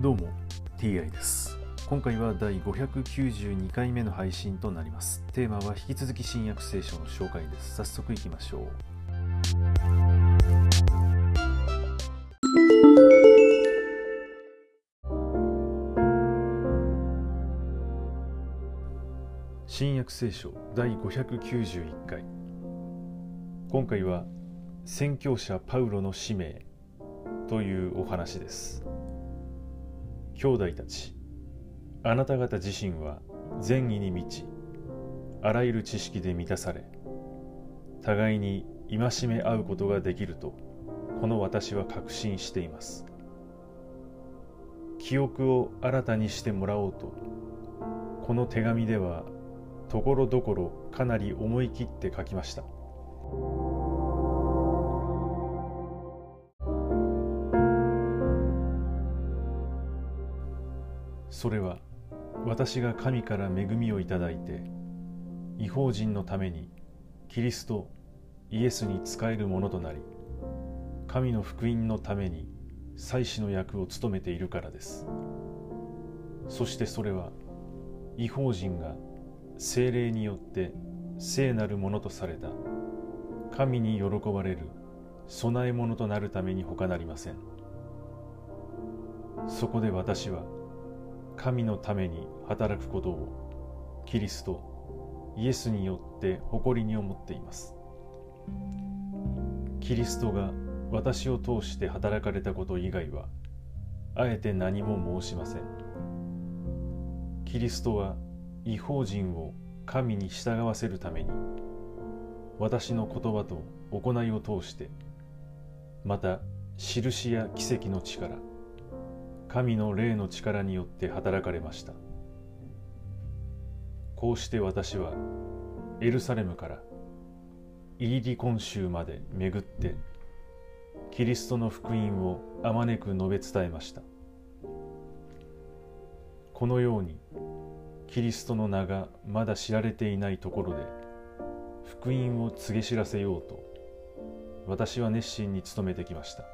どうも TI です。今回は第592回目の配信となります。テーマは引き続き新約聖書の紹介です。早速いきましょう。新約聖書第591回。今回は宣教者パウロの使命というお話です。兄弟たち。あなた方自身は善意に満ちあらゆる知識で満たされ互いに戒め合うことができるとこの私は確信しています。記憶を新たにしてもらおうとこの手紙ではところどころかなり思い切って書きました。それは私が神から恵みをいただいて違法人のためにキリストイエスに仕えるものとなり神の福音のために祭司の役を務めているからです。そしてそれは違法人が精霊によって聖なるものとされた神に喜ばれる供え物となるために他なりません。そこで私は神のために働くことをキリストイエスによって誇りに思っています。キリストが私を通して働かれたこと以外はあえて何も申しません。キリストは違法人を神に従わせるために私の言葉と行いを通してまた印や奇跡の力神の霊の力によって働かれました。こうして私はエルサレムからイーディコン州まで巡ってキリストの福音をあまねく述べ伝えました。このようにキリストの名がまだ知られていないところで福音を告げ知らせようと私は熱心に努めてきました。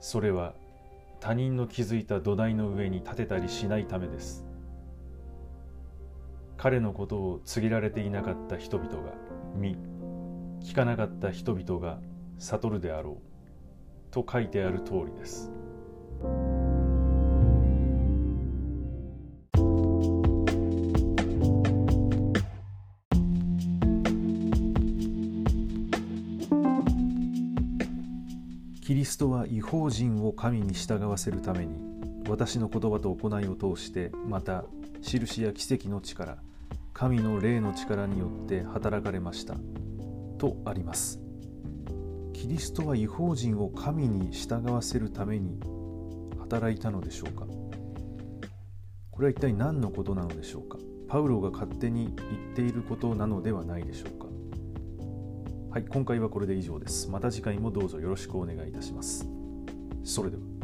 それは他人の築いた土台の上に立てたりしないためです。彼のことを告げられていなかった人々が見聞かなかった人々が悟るであろうと書いてある通りです。キリストは違法人を神に従わせるために私の言葉と行いを通してまた印や奇跡の力神の霊の力によって働かれましたとあります。キリストは違法人を神に従わせるために働いたのでしょうか？これは一体何のことなのでしょうか？パウロが勝手に言っていることなのではないでしょうか？はい、今回はこれで以上です。また次回もどうぞよろしくお願いいたします。それでは。